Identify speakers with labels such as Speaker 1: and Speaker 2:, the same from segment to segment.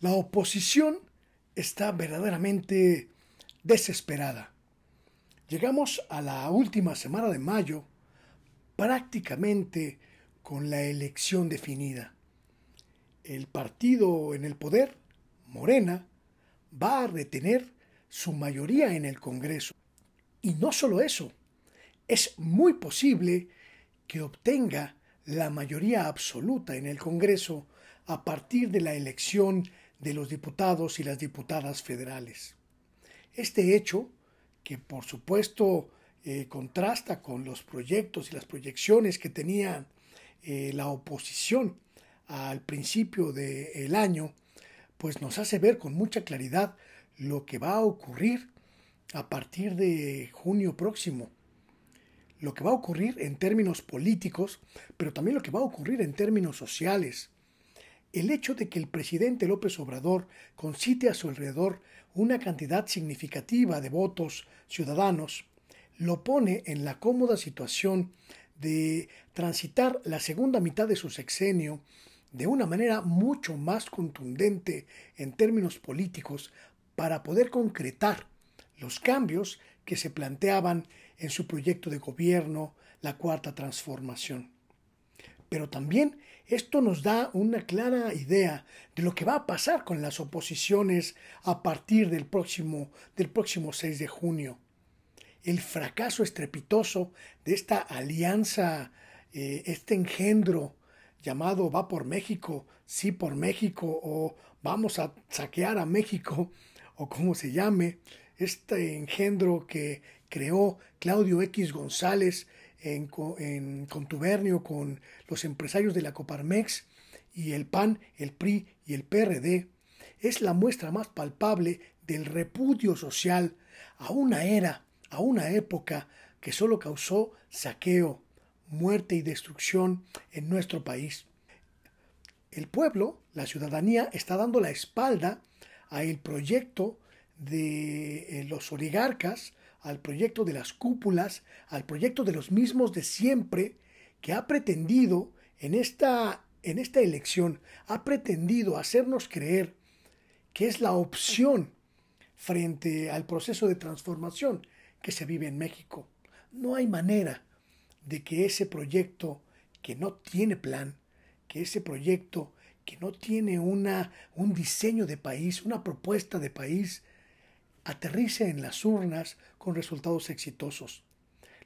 Speaker 1: La oposición está verdaderamente desesperada. Llegamos a la última semana de mayo prácticamente con la elección definida. El partido en el poder, Morena, va a retener su mayoría en el Congreso. Y no solo eso, es muy posible que obtenga la mayoría absoluta en el Congreso a partir de la elección de los diputados y las diputadas federales. Este hecho, que por supuesto eh, contrasta con los proyectos y las proyecciones que tenía eh, la oposición al principio del año, pues nos hace ver con mucha claridad lo que va a ocurrir a partir de junio próximo. Lo que va a ocurrir en términos políticos, pero también lo que va a ocurrir en términos sociales. El hecho de que el presidente López Obrador concite a su alrededor una cantidad significativa de votos ciudadanos lo pone en la cómoda situación de transitar la segunda mitad de su sexenio de una manera mucho más contundente en términos políticos para poder concretar los cambios que se planteaban en su proyecto de gobierno, la cuarta transformación. Pero también esto nos da una clara idea de lo que va a pasar con las oposiciones a partir del próximo, del próximo 6 de junio. El fracaso estrepitoso de esta alianza, eh, este engendro llamado Va por México, Sí por México o Vamos a saquear a México o como se llame, este engendro que creó Claudio X González en, contubernio con los empresarios de la Coparmex y el PAN, el PRI y el PRD, es la muestra más palpable del repudio social a una era a una época que solo causó saqueo, muerte y destrucción en nuestro país. El pueblo, la ciudadanía, está dando la espalda al proyecto de eh, los oligarcas, al proyecto de las cúpulas, al proyecto de los mismos de siempre, que ha pretendido en esta, en esta elección, ha pretendido hacernos creer que es la opción frente al proceso de transformación que se vive en México. No hay manera de que ese proyecto que no tiene plan, que ese proyecto que no tiene una, un diseño de país, una propuesta de país, aterrice en las urnas con resultados exitosos.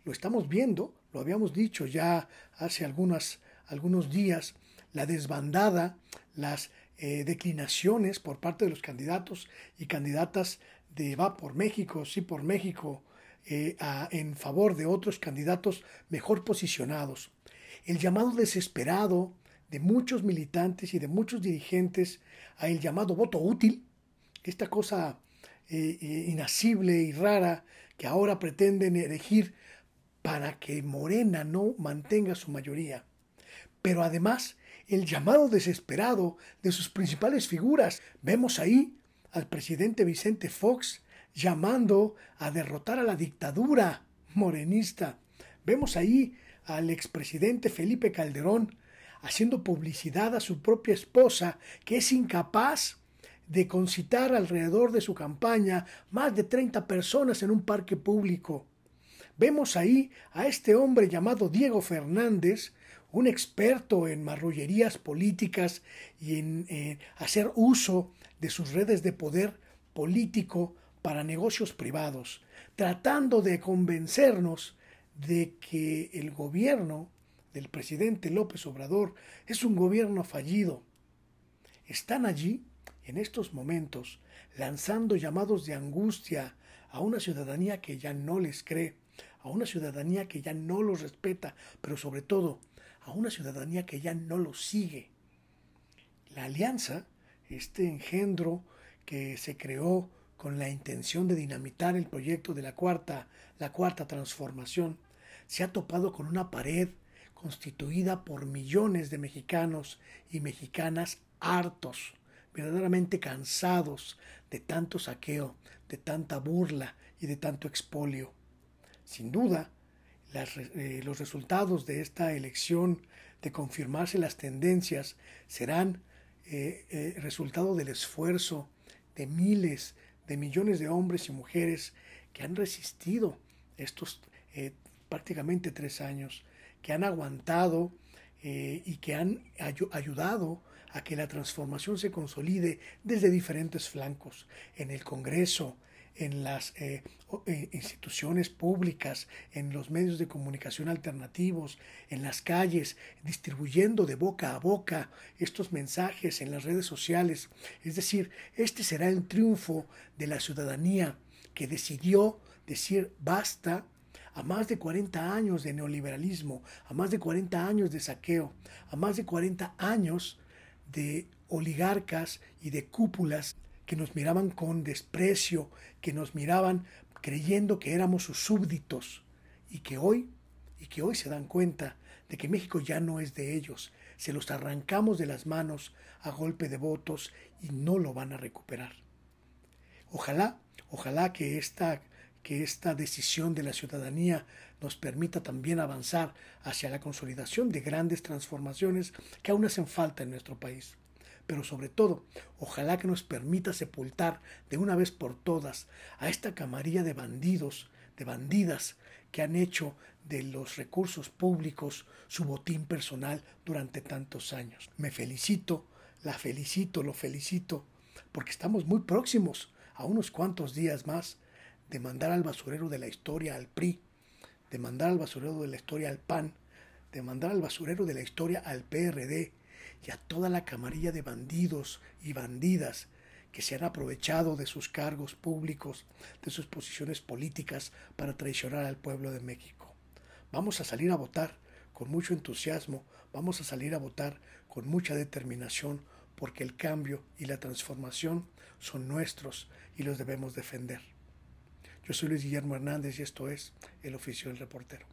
Speaker 1: Lo estamos viendo, lo habíamos dicho ya hace algunas, algunos días, la desbandada, las eh, declinaciones por parte de los candidatos y candidatas de Va por México, Sí por México, eh, en favor de otros candidatos mejor posicionados. El llamado desesperado de muchos militantes y de muchos dirigentes a el llamado voto útil, esta cosa eh, eh, inasible y rara que ahora pretenden elegir para que Morena no mantenga su mayoría. Pero además, el llamado desesperado de sus principales figuras. Vemos ahí al presidente Vicente Fox llamando a derrotar a la dictadura morenista. Vemos ahí al expresidente Felipe Calderón haciendo publicidad a su propia esposa, que es incapaz de concitar alrededor de su campaña más de 30 personas en un parque público. Vemos ahí a este hombre llamado Diego Fernández, un experto en marrullerías políticas y en hacer uso de sus redes de poder político para negocios privados, tratando de convencernos de que el gobierno del presidente López Obrador es un gobierno fallido. Están allí, en estos momentos, lanzando llamados de angustia a una ciudadanía que ya no les cree, a una ciudadanía que ya no los respeta, pero sobre todo a una ciudadanía que ya no los sigue. La alianza, este engendro que se creó con la intención de dinamitar el proyecto de la cuarta, la cuarta transformación, se ha topado con una pared constituida por millones de mexicanos y mexicanas hartos, verdaderamente cansados de tanto saqueo, de tanta burla y de tanto expolio. Sin duda, eh, los resultados de esta elección, de confirmarse las tendencias, serán eh, eh, resultado del esfuerzo de miles, de millones de hombres y mujeres que han resistido estos eh, prácticamente tres años, que han aguantado y que han ayudado a que la transformación se consolide desde diferentes flancos, en el Congreso, en las eh, eh, instituciones públicas, en los medios de comunicación alternativos, en las calles, distribuyendo de boca a boca estos mensajes en las redes sociales. Es decir, este será el triunfo de la ciudadanía que decidió decir basta a más de 40 años de neoliberalismo, a más de 40 años de saqueo, a más de 40 años de oligarcas y de cúpulas que nos miraban con desprecio, que nos miraban creyendo que éramos sus súbditos y que hoy y que hoy se dan cuenta de que México ya no es de ellos, se los arrancamos de las manos a golpe de votos y no lo van a recuperar. Ojalá, ojalá que esta que esta decisión de la ciudadanía nos permita también avanzar hacia la consolidación de grandes transformaciones que aún hacen falta en nuestro país pero sobre todo, ojalá que nos permita sepultar de una vez por todas a esta camarilla de bandidos, de bandidas que han hecho de los recursos públicos su botín personal durante tantos años. Me felicito, la felicito, lo felicito, porque estamos muy próximos a unos cuantos días más de mandar al basurero de la historia al PRI, de mandar al basurero de la historia al PAN, de mandar al basurero de la historia al PRD, y a toda la camarilla de bandidos y bandidas que se han aprovechado de sus cargos públicos, de sus posiciones políticas para traicionar al pueblo de México. Vamos a salir a votar con mucho entusiasmo, vamos a salir a votar con mucha determinación, porque el cambio y la transformación son nuestros y los debemos defender. Yo soy Luis Guillermo Hernández y esto es El Oficio del Reportero.